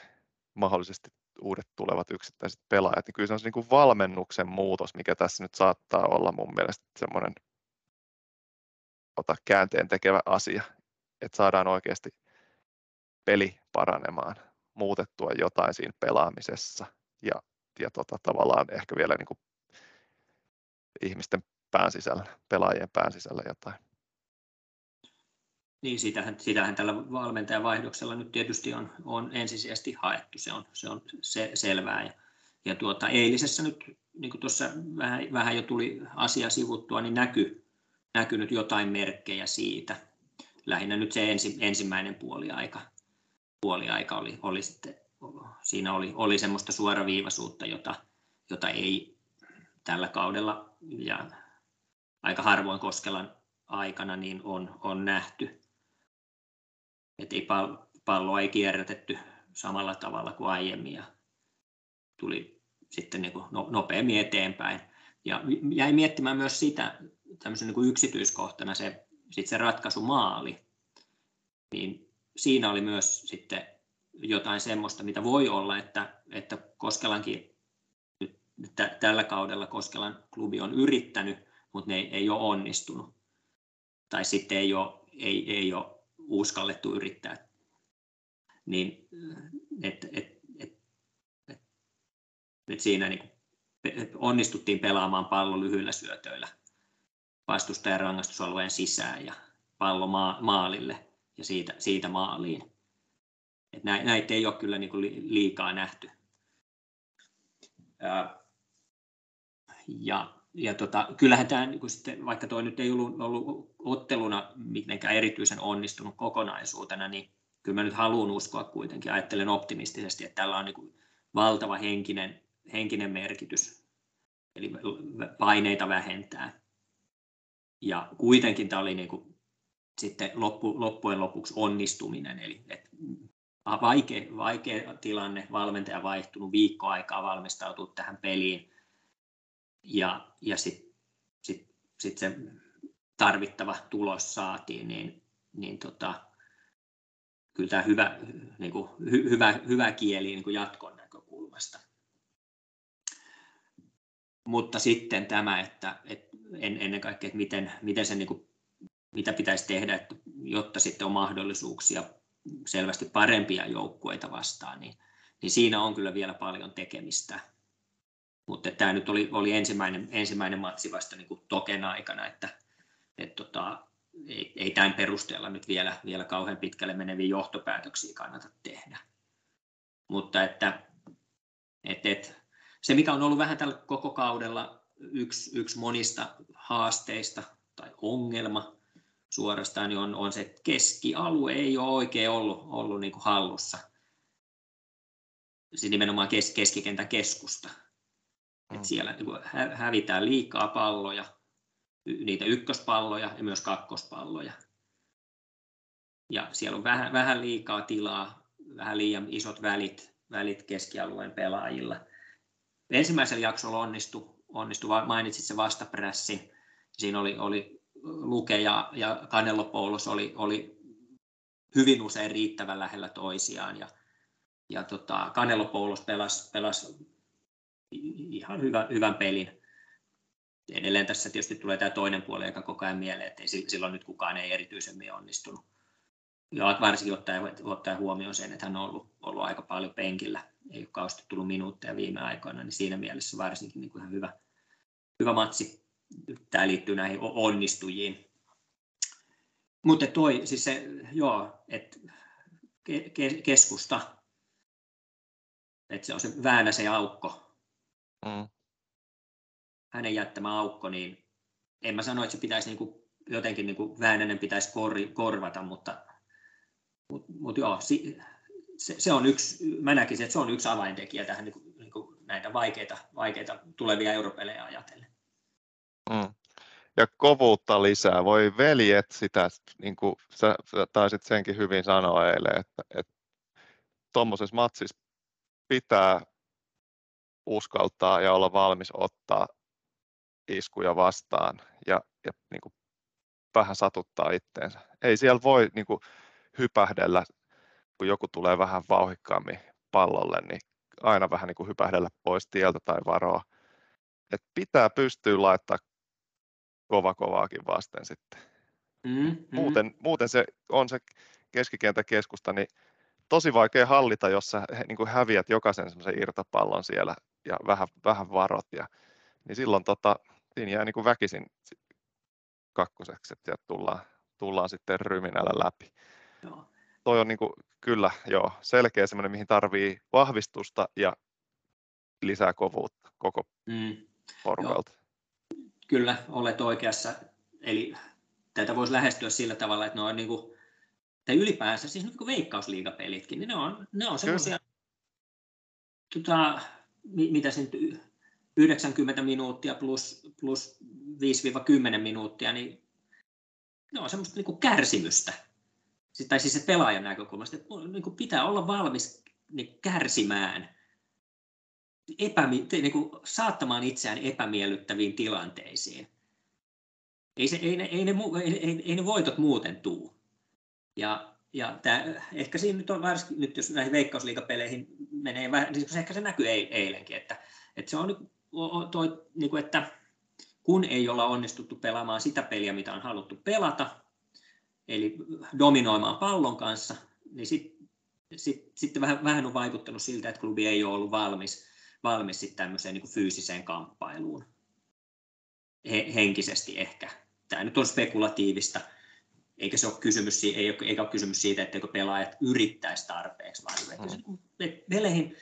[SPEAKER 2] mahdollisesti uudet tulevat yksittäiset pelaajat, niin kyllä se on se niin kuin valmennuksen muutos, mikä tässä nyt saattaa olla mun mielestä semmoinen ota käänteen tekevä asia, että saadaan oikeasti peli paranemaan, muutettua jotain siinä pelaamisessa ja, ja tota, tavallaan ehkä vielä niin kuin ihmisten pään sisällä, pelaajien pään sisällä jotain.
[SPEAKER 3] Niin, sitähän, sitähän tällä valmentajan vaihdoksella nyt tietysti on, on ensisijaisesti haettu, se on, se on se, selvää. Ja, ja tuota, eilisessä nyt, niin kuin tuossa vähän, vähän jo tuli asia sivuttua, niin näky, näkynyt jotain merkkejä siitä. Lähinnä nyt se ensi, ensimmäinen puoliaika, puoliaika oli, oli sitten, siinä oli, oli semmoista suoraviivaisuutta, jota, jota ei tällä kaudella ja aika harvoin Koskelan aikana niin on, on nähty että ei palloa ei kierrätetty samalla tavalla kuin aiemmin ja tuli, sitten niin kuin no, nopeammin eteenpäin. Ja jäin miettimään myös sitä tämmöisen niin kuin yksityiskohtana se, sit se ratkaisumaali. Niin siinä oli myös sitten jotain semmoista, mitä voi olla, että, että Koskelankin nyt, nyt tällä kaudella Koskelan klubi on yrittänyt, mutta ne ei, ei ole onnistunut. Tai sitten ei ole, ei, ei ole uskallettu yrittää. Niin, et, et, et, et, et siinä niin onnistuttiin pelaamaan pallo lyhyillä syötöillä vastustajan rangaistusalueen sisään ja pallo maalille ja siitä, siitä maaliin. Et näitä ei ole kyllä niin kuin liikaa nähty. Ja, ja tota, kyllähän tämä, niin vaikka tuo nyt ei ollut, ollut otteluna mitenkään erityisen onnistunut kokonaisuutena, niin kyllä mä nyt haluan uskoa kuitenkin, ajattelen optimistisesti, että tällä on niin valtava henkinen, henkinen merkitys, eli paineita vähentää. Ja kuitenkin tämä oli niin kuin sitten loppu, loppujen lopuksi onnistuminen, eli että vaikea, vaikea tilanne, valmentaja vaihtunut viikko aikaa valmistautua tähän peliin, ja, ja sitten sit, sit se tarvittava tulos saatiin, niin, niin tota, kyllä tämä hyvä, niin kuin, hy, hyvä, hyvä kieli niin kuin jatkon näkökulmasta. Mutta sitten tämä, että, että ennen kaikkea, että miten, miten se, niin kuin, mitä pitäisi tehdä, että, jotta sitten on mahdollisuuksia selvästi parempia joukkueita vastaan, niin, niin siinä on kyllä vielä paljon tekemistä. Mutta tämä nyt oli, oli ensimmäinen, ensimmäinen matsi vasta niin kuin token aikana, että et tota, ei, ei tämän perusteella nyt vielä, vielä kauhean pitkälle meneviä johtopäätöksiä kannata tehdä. Mutta että, et, et, se, mikä on ollut vähän tällä koko kaudella yksi, yksi monista haasteista tai ongelma suorastaan, niin on, on se, että keskialue ei ole oikein ollut, ollut niin kuin hallussa. Siis nimenomaan kes, keskikentän keskusta. Mm. Et siellä niin kuin hävitään liikaa palloja, niitä ykköspalloja ja myös kakkospalloja. Ja siellä on vähän, vähän liikaa tilaa, vähän liian isot välit, välit keskialueen pelaajilla. Ensimmäisellä jaksolla onnistui, onnistui mainitsit se vastaprässi. Siinä oli, oli Luke ja, ja Canelo Poulos oli, oli hyvin usein riittävän lähellä toisiaan. Ja, ja tota, Canelo Poulos pelasi, pelasi ihan hyvä, hyvän pelin edelleen tässä tietysti tulee tämä toinen puoli, joka koko ajan mieleen, että ei, silloin nyt kukaan ei erityisemmin onnistunut. Ja varsinkin ottaen, ottaen huomioon sen, että hän on ollut, ollut aika paljon penkillä, ei ole kauheasti tullut minuutteja viime aikoina, niin siinä mielessä varsinkin niin kuin ihan hyvä, hyvä matsi. Tämä liittyy näihin onnistujiin. Mutta toi, siis se, joo, että ke, keskusta, että se on se Väänäsen aukko. Mm hänen jättämä aukko, niin en mä sano, että se pitäisi niin kuin, jotenkin niin kuin Väänänen pitäisi kor, korvata, mutta, mutta, mutta joo, se, se, on yksi, mä näkisin, että se on yksi avaintekijä tähän niin kuin, niin kuin näitä vaikeita, vaikeita tulevia europelejä ajatellen.
[SPEAKER 2] Mm. Ja kovuutta lisää. Voi veljet sitä, niin kuin sä, sä taisit senkin hyvin sanoa eilen, että, että tuommoisessa matsissa pitää uskaltaa ja olla valmis ottaa iskuja vastaan ja, ja niin kuin vähän satuttaa itteensä. Ei siellä voi niin kuin hypähdellä, kun joku tulee vähän vauhikkaammin pallolle, niin aina vähän niin kuin hypähdellä pois tieltä tai varoa. Et pitää pystyä laittaa kova kovaakin vasten sitten. Mm, mm. Muuten, muuten se on se keskikentäkeskusta, niin tosi vaikea hallita, jos sä niin kuin häviät jokaisen semmoisen irtopallon siellä ja vähän, vähän varot. Ja, niin silloin tota, siinä jää niin kuin väkisin kakkoseksi, että tullaan, tullaan sitten ryminällä läpi. Joo. Toi on niin kuin, kyllä joo, selkeä semmoinen, mihin tarvii vahvistusta ja lisää kovuutta koko mm. porukalta.
[SPEAKER 3] Kyllä, olet oikeassa. Eli tätä voisi lähestyä sillä tavalla, että ne on niin kuin, tai ylipäänsä, siis nyt kun veikkausliigapelitkin, niin ne on, ne on semmoisia, tota, mitä se nyt 90 minuuttia plus, plus 5-10 minuuttia, niin ne on semmoista niin kuin kärsimystä. Tai siis se pelaajan näkökulmasta, että niin kuin pitää olla valmis niin kärsimään epämi, niin kuin saattamaan itseään epämiellyttäviin tilanteisiin. Ei, se, ei, ne, ei, ne, ei, ei, ei ne voitot muuten tuu. Ja, ja tämä, ehkä siinä nyt on varsinkin, nyt jos näihin veikkausliikapeleihin menee niin ehkä se näkyy eilenkin, että, että se on toi, niin kuin, että kun ei olla onnistuttu pelaamaan sitä peliä, mitä on haluttu pelata, eli dominoimaan pallon kanssa, niin sitten sit, sitten vähän, vähän on vaikuttanut siltä, että klubi ei ole ollut valmis, valmis sitten tämmöiseen niin kuin fyysiseen kamppailuun. He, henkisesti ehkä. Tämä nyt on spekulatiivista, eikä se ole kysymys, ei ole, eikä ole kysymys siitä, etteikö pelaajat yrittäisi tarpeeksi, vaan mm. että peleihin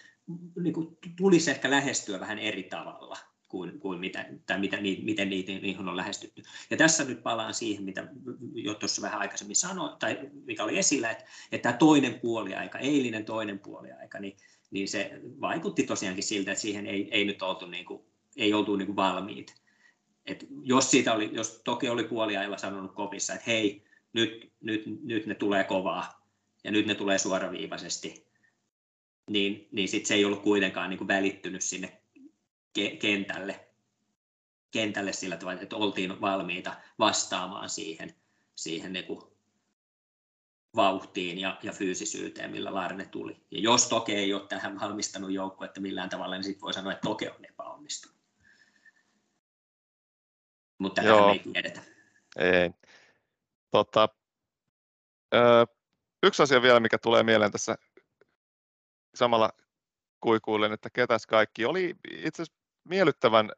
[SPEAKER 3] niin kuin, tulisi ehkä lähestyä vähän eri tavalla kuin, kuin mitä, tai mitä, miten niitä, niihin on lähestytty. Ja tässä nyt palaan siihen, mitä jo tuossa vähän aikaisemmin sanoin, tai mikä oli esillä, että, että tämä toinen puoliaika, eilinen toinen puoliaika, niin, niin se vaikutti tosiaankin siltä, että siihen ei, ei nyt oltu, niin kuin, ei oltu niin kuin valmiit. Et jos, siitä oli, jos toki oli puoliajalla sanonut kopissa, että hei, nyt, nyt, nyt ne tulee kovaa ja nyt ne tulee suoraviivaisesti, niin, niin sit se ei ollut kuitenkaan niin kuin välittynyt sinne kentälle, kentälle sillä tavalla, että oltiin valmiita vastaamaan siihen, siihen niin kuin vauhtiin ja, ja fyysisyyteen, millä Larne tuli. Ja jos Toke ei ole tähän valmistanut joukkuetta millään tavalla, niin sitten voi sanoa, että Toke on epäonnistunut. Mutta tätä me ei tiedetä.
[SPEAKER 2] Ei. Tota, ö, yksi asia vielä, mikä tulee mieleen tässä samalla kuikuilen, että ketäs kaikki. Oli itse asiassa miellyttävän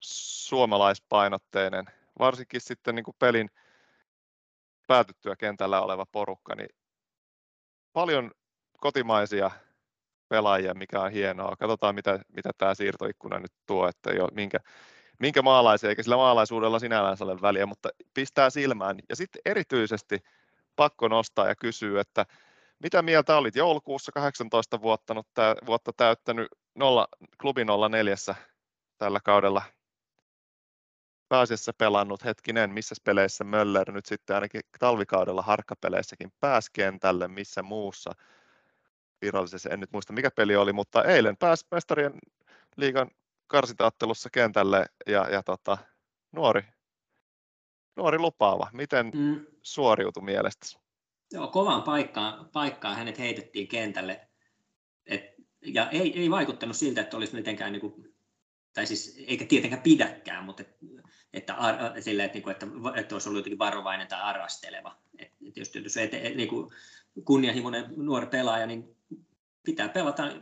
[SPEAKER 2] suomalaispainotteinen, varsinkin sitten niin kuin pelin päätyttyä kentällä oleva porukka, niin paljon kotimaisia pelaajia, mikä on hienoa. Katsotaan, mitä, mitä tämä siirtoikkuna nyt tuo, että jo, minkä, minkä maalaisia, eikä sillä maalaisuudella sinällään ole väliä, mutta pistää silmään. Ja sitten erityisesti pakko nostaa ja kysyä, että mitä mieltä olit joulukuussa 18 vuotta, vuotta täyttänyt nolla, klubi 04 tällä kaudella pääasiassa pelannut hetkinen, missä peleissä Möller nyt sitten ainakin talvikaudella harkkapeleissäkin pääsi kentälle, missä muussa virallisessa, en nyt muista mikä peli oli, mutta eilen pääsi mestarien liigan karsintaattelussa kentälle ja, ja tota, nuori, nuori lupaava. Miten mm. suoriutui mielestäsi?
[SPEAKER 3] Joo, kovaan paikkaan, paikkaan hänet heitettiin kentälle. Ja ei, ei vaikuttanut siltä, että olisi mitenkään, niin kuin, tai siis eikä tietenkään pidäkään, mutta et, että, ar, sillä, että, niin kuin, että, että olisi ollut jotenkin varovainen tai arasteleva. Et, et jos, jos et, et, niin kuin kunnianhimoinen nuori pelaaja, niin pitää pelata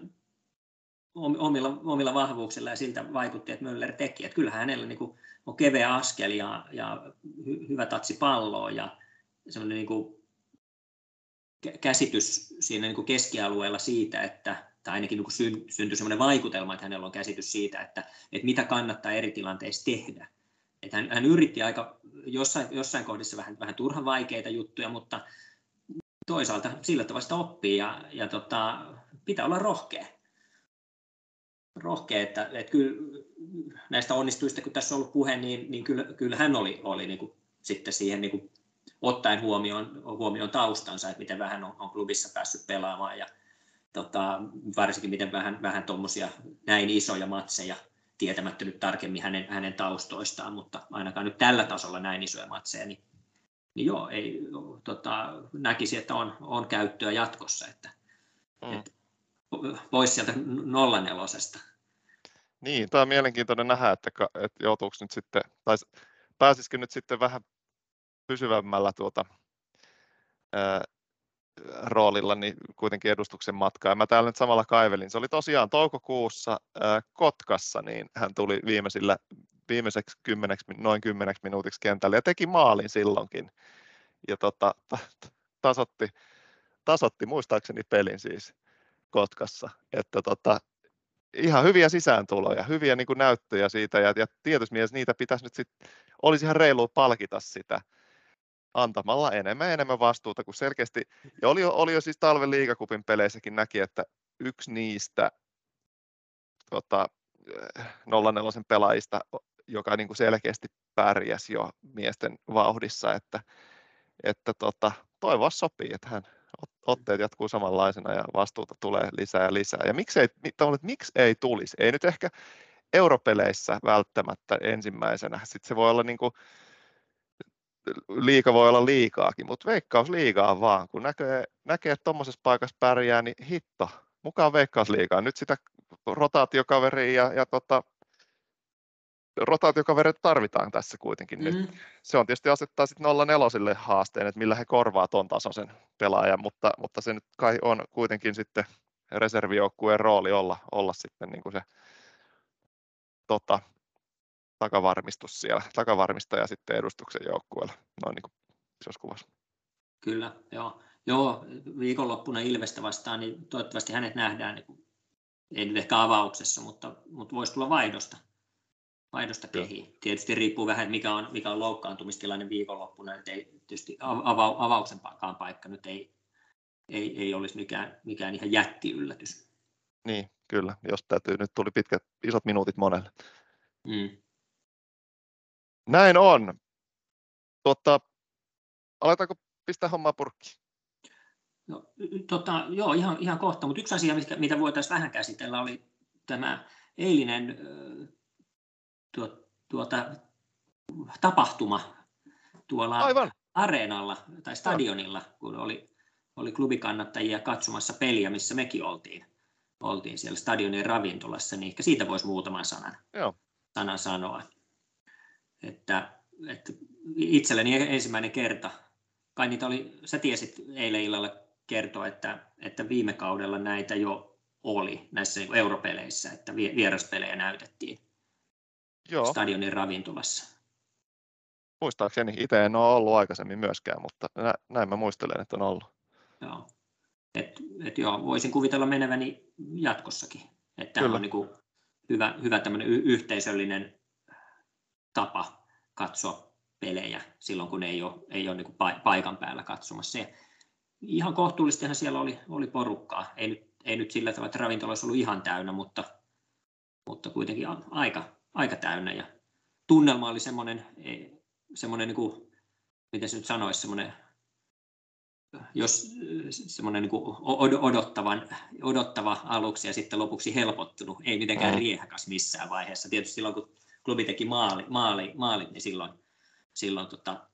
[SPEAKER 3] omilla, omilla vahvuuksilla ja siltä vaikutti, että Möller teki. Että kyllähän hänellä niin kuin, on keveä askel ja, ja hy, hyvä tatsi palloa ja semmoinen niin kuin, käsitys siinä niin kuin keskialueella siitä, että, tai ainakin niin kuin syntyi sellainen vaikutelma, että hänellä on käsitys siitä, että, että mitä kannattaa eri tilanteissa tehdä. Että hän, hän yritti aika jossain, jossain kohdissa vähän, vähän turhan vaikeita juttuja, mutta toisaalta sillä tavalla sitä oppii ja, ja tota, pitää olla rohkea. Rohkea, että, että kyllä näistä onnistuista, kun tässä on ollut puhe, niin, niin kyllä, kyllä hän oli, oli niin kuin sitten siihen niin kuin ottaen huomioon, huomioon taustansa, että miten vähän on, on klubissa päässyt pelaamaan ja tota, varsinkin miten vähän, vähän tuommoisia näin isoja matseja, tietämättä nyt tarkemmin hänen, hänen taustoistaan, mutta ainakaan nyt tällä tasolla näin isoja matseja, niin, niin joo, ei, tota, näkisi, että on, on käyttöä jatkossa, että, mm. että pois sieltä nollanelosesta.
[SPEAKER 2] Niin, tämä on mielenkiintoinen nähdä, että, että joutuuko nyt sitten, tai pääsisikö nyt sitten vähän pysyvämmällä tuota, ää, roolilla niin kuitenkin edustuksen matkaa. Mä täällä nyt samalla kaivelin. Se oli tosiaan toukokuussa ää, Kotkassa, niin hän tuli viimeisillä, viimeiseksi kymmeneksi, noin kymmeneksi minuutiksi kentälle ja teki maalin silloinkin. Ja tota, tasotti, tasotti muistaakseni pelin siis Kotkassa. Että tota, ihan hyviä sisääntuloja, hyviä niin näyttöjä siitä ja, ja tietysti niitä pitäisi nyt sitten, olisi ihan reilua palkita sitä antamalla enemmän enemmän vastuuta, kuin selkeästi, ja oli jo, oli jo siis talven liigakupin peleissäkin näki, että yksi niistä tota, 04 pelaajista, joka niin kuin selkeästi pärjäsi jo miesten vauhdissa, että, että tota, toivoa sopii, että hän, otteet jatkuu samanlaisena ja vastuuta tulee lisää ja lisää. Ja miksei, miksi ei tulisi? Ei nyt ehkä europeleissä välttämättä ensimmäisenä. Sitten se voi olla niin kuin, liika voi olla liikaakin, mutta veikkaus liigaa vaan. Kun näkee, näkee että tuommoisessa paikassa pärjää, niin hitto, mukaan veikkausliigaa. Nyt sitä rotaatiokaveria ja, ja tota, rotaatiokavereita tarvitaan tässä kuitenkin mm. nyt. Se on tietysti asettaa sitten 04 haasteen, että millä he korvaa ton tasoisen pelaajan, mutta, mutta se nyt kai on kuitenkin sitten reservijoukkueen rooli olla, olla sitten niin kuin se tota, takavarmistus siellä, takavarmistaja sitten edustuksen joukkueella, noin niin kuin isossa kuvassa.
[SPEAKER 3] Kyllä, joo. Joo, viikonloppuna Ilvestä vastaan, niin toivottavasti hänet nähdään, niin kuin, ei nyt ehkä avauksessa, mutta, mutta voisi tulla vaihdosta, vaihdosta kehiin. Tietysti riippuu vähän, mikä on, mikä on loukkaantumistilanne viikonloppuna, että ei tietysti ava, avauksen paikka nyt ei, ei, ei olisi mikään, mikään ihan jättiyllätys.
[SPEAKER 2] Niin, kyllä, jos täytyy, nyt tuli pitkät, isot minuutit monelle. Mm. Näin on. Tuota, aletaanko pistää hommaa purkkiin?
[SPEAKER 3] No, tota, joo, ihan, ihan kohta, mutta yksi asia, mitä voitaisiin vähän käsitellä, oli tämä eilinen tuo, tuota, tapahtuma tuolla Aivan. areenalla tai stadionilla, kun oli, oli klubikannattajia katsomassa peliä, missä mekin oltiin, oltiin siellä stadionin ravintolassa, niin ehkä siitä voisi muutaman sanan, Joo. sanan sanoa. Että, että itselleni ensimmäinen kerta, kai niitä oli, sä tiesit eilen illalla kertoa, että, että viime kaudella näitä jo oli näissä niin europeleissä, että vieraspelejä näytettiin Joo. stadionin ravintolassa.
[SPEAKER 2] Muistaakseni itse en ole ollut aikaisemmin myöskään, mutta näin mä muistelen, että on ollut.
[SPEAKER 3] Joo. Et, et joo, voisin kuvitella meneväni jatkossakin. Että tämä on niin kuin hyvä, hyvä y- yhteisöllinen tapa katsoa pelejä silloin, kun ei ole, ei ole niin paikan päällä katsomassa. Se, ihan kohtuullistihan siellä oli, oli porukkaa. Ei nyt, ei nyt sillä tavalla, että ravintola olisi ollut ihan täynnä, mutta, mutta kuitenkin aika, aika täynnä. Ja tunnelma oli semmoinen, semmoinen niin kuin, miten se nyt sanoisi, semmoinen, jos semmoinen niin odottavan, odottava aluksi ja sitten lopuksi helpottunut, ei mitenkään mm. riehakas missään vaiheessa. Tietysti silloin, kun klubi teki maali, maali, maalit, niin silloin, silloin, tota,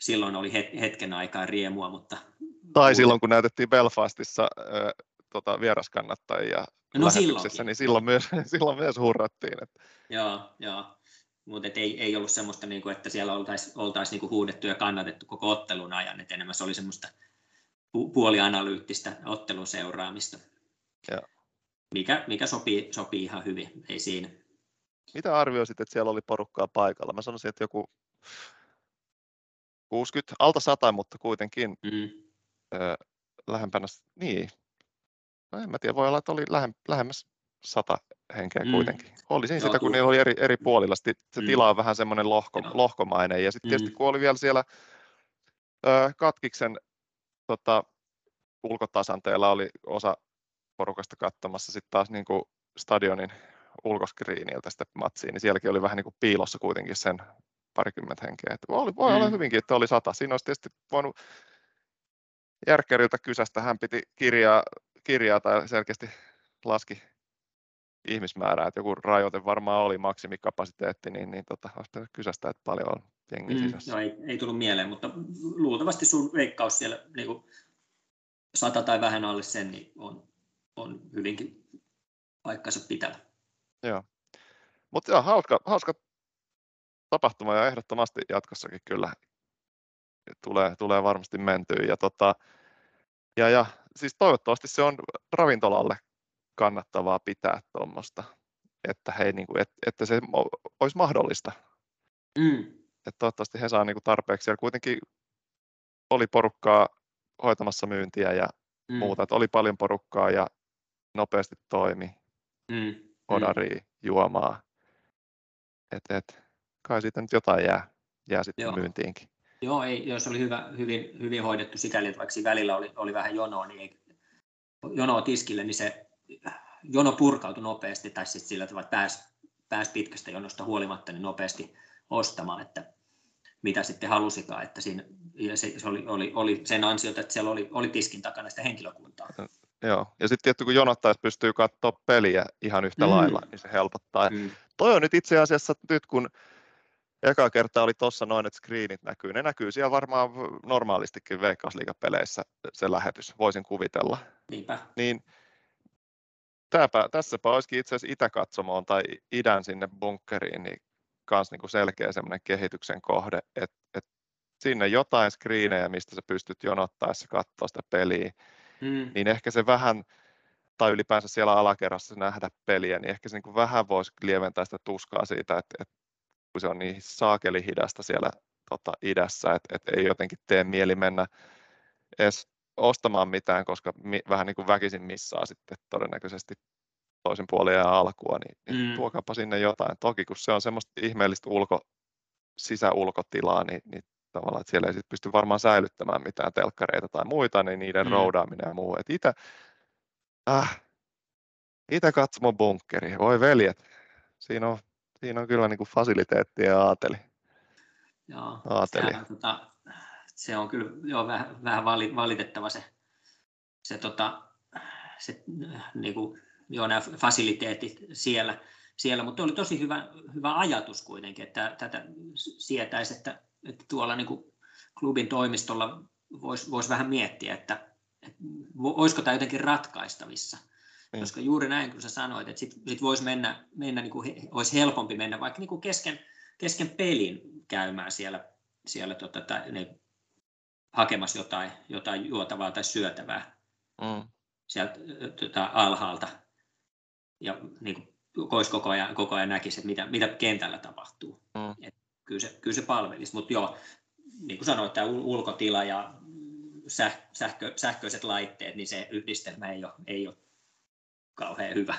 [SPEAKER 3] silloin oli hetken aikaa riemua, mutta
[SPEAKER 2] tai silloin, kun näytettiin Belfastissa äh, tota, vieraskannattajia no, lähetyksessä, niin silloin myös, silloin myös hurrattiin. Että.
[SPEAKER 3] Joo, joo. mutta ei, ei ollut semmoista, niin kuin, että siellä oltaisiin oltais, niin huudettu ja kannatettu koko ottelun ajan, että enemmän se oli semmoista pu- puolianalyyttistä ottelun seuraamista, joo. Mikä, mikä sopii, sopii ihan hyvin, ei siinä.
[SPEAKER 2] Mitä arvioisit, että siellä oli porukkaa paikalla? Mä sanoisin, että joku 60, alta 100, mutta kuitenkin mm lähempänä, niin, no en mä tiedä, voi olla, että oli lähem, lähemmäs sata henkeä mm. kuitenkin. Oli siinä sitä, kun niillä oli eri, eri puolilla. Sitten se mm. tila on vähän semmoinen lohko, lohkomainen. Ja sitten mm. tietysti kun oli vielä siellä ö, Katkiksen tota, ulkotasanteella oli osa porukasta katsomassa sitten taas niin kuin stadionin ulkoskriiniltä sitä matsiin, niin sielläkin oli vähän niin kuin piilossa kuitenkin sen parikymmentä henkeä. Että voi, voi mm. olla hyvinkin, että oli sata. Siinä olisi tietysti voinut Järkkäriltä kysästä, hän piti kirjaa, kirjaa tai selkeästi laski ihmismäärää, että joku rajoite varmaan oli maksimikapasiteetti, niin, niin tota, olisi kysästä, että paljon on jengi mm, sisässä.
[SPEAKER 3] Joo, ei, ei tullut mieleen, mutta luultavasti sun veikkaus siellä niin kuin sata tai vähän alle sen, niin on, on hyvinkin paikkansa pitävä.
[SPEAKER 2] Joo, mutta joo, hauska, hauska tapahtuma ja ehdottomasti jatkossakin kyllä tulee, tulee varmasti mentyä. Ja, tota, ja, ja siis toivottavasti se on ravintolalle kannattavaa pitää tuommoista, että, hei, niin kuin, et, että se olisi mahdollista. Mm. Että toivottavasti he saa niin kuin tarpeeksi. Ja kuitenkin oli porukkaa hoitamassa myyntiä ja mm. muuta. Että oli paljon porukkaa ja nopeasti toimi. Mm. Odaria, mm. juomaa. Et, et, kai siitä nyt jotain jää, jää sitten Joo. myyntiinkin.
[SPEAKER 3] Joo, ei, jos oli hyvä, hyvin, hyvin hoidettu sikäli, että vaikka välillä oli, oli vähän jonoa, niin ei, jonoa tiskille, niin se jono purkautui nopeasti, tai siis sillä tavalla, että pääsi, pääsi pitkästä jonosta huolimatta niin nopeasti ostamaan, että mitä sitten halusikaan, että siinä ja se, se oli, oli, oli, sen ansiota, että siellä oli, oli tiskin takana sitä henkilökuntaa.
[SPEAKER 2] Joo, ja sitten tietty kun jonottaisi pystyy katsoa peliä ihan yhtä mm. lailla, niin se helpottaa. Mm. Toi on nyt itse asiassa nyt kun eka kertaa oli tuossa noin, että screenit näkyy. Ne näkyy siellä varmaan normaalistikin Veikkausliigapeleissä se lähetys, voisin kuvitella.
[SPEAKER 3] Niinpä.
[SPEAKER 2] Niin tämäpä, tässäpä olisikin itse asiassa itäkatsomoon tai idän sinne bunkkeriin, niin kans niin kuin selkeä semmoinen kehityksen kohde, että, että sinne jotain screenejä, mistä sä pystyt jonottaessa katsoa sitä peliä, mm. niin ehkä se vähän, tai ylipäänsä siellä alakerrassa nähdä peliä, niin ehkä se niin vähän voisi lieventää sitä tuskaa siitä, että, että kun se on niin saakeli hidasta siellä tota, idässä, että, että ei jotenkin tee mieli mennä edes ostamaan mitään, koska mi, vähän niin kuin väkisin missaa sitten todennäköisesti toisen puolen ja alkua, niin, niin mm. tuokaapa sinne jotain. Toki kun se on semmoista ihmeellistä ulko, sisäulkotilaa, niin, niin tavallaan, että siellä ei sit pysty varmaan säilyttämään mitään telkkareita tai muita, niin niiden mm. roudaaminen ja muu. Et itä, äh, itä katsomo bunkkeri, voi veljet, siinä on, siinä on kyllä niin kuin fasiliteettia ja aateli.
[SPEAKER 3] Joo, aateli. Sehän, tota, se on kyllä joo, vähän, vähän valitettava se, se, tota, se niin kuin, joo, nämä fasiliteetit siellä, siellä, mutta oli tosi hyvä, hyvä ajatus kuitenkin, että tätä sietäisi, että, että tuolla niin kuin klubin toimistolla voisi vois vähän miettiä, että, että olisiko tämä jotenkin ratkaistavissa. Mm. Koska juuri näin, kun sä sanoit, että sitten sit voisi mennä, mennä niin kuin, olisi helpompi mennä vaikka niin kuin kesken, kesken pelin käymään siellä, siellä tota, tai, ne, hakemassa jotain, jotain juotavaa tai syötävää mm. sieltä tota, alhaalta ja niin kuin, pois koko ajan, koko ajan näkisi, että mitä, mitä kentällä tapahtuu. Mm. Et kyllä, se, kyllä se palvelisi, mutta joo, niin kuin sanoit, tämä ulkotila ja sähkö, sähköiset laitteet, niin se yhdistelmä ei ole, ei ole kauhean hyvä.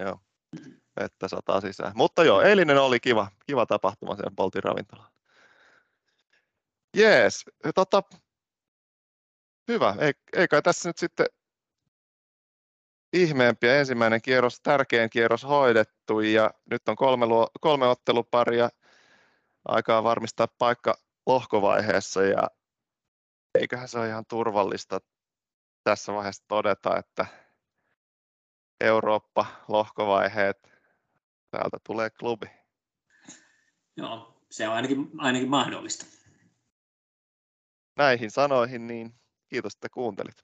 [SPEAKER 2] Joo, että sataa sisään. Mutta joo, eilinen oli kiva, kiva tapahtuma siellä Boltin ravintolalla. Jees, tota, hyvä. Ei, ei kai tässä nyt sitten ihmeempiä. Ensimmäinen kierros, tärkein kierros hoidettu ja nyt on kolme, luo, kolme otteluparia aikaa varmistaa paikka lohkovaiheessa ja eiköhän se ole ihan turvallista tässä vaiheessa todeta, että Eurooppa, lohkovaiheet, täältä tulee klubi.
[SPEAKER 3] Joo, se on ainakin, ainakin mahdollista.
[SPEAKER 2] Näihin sanoihin, niin kiitos, että kuuntelit.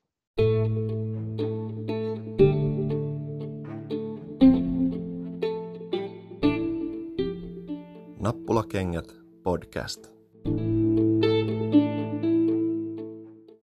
[SPEAKER 1] Nappulakengät podcast.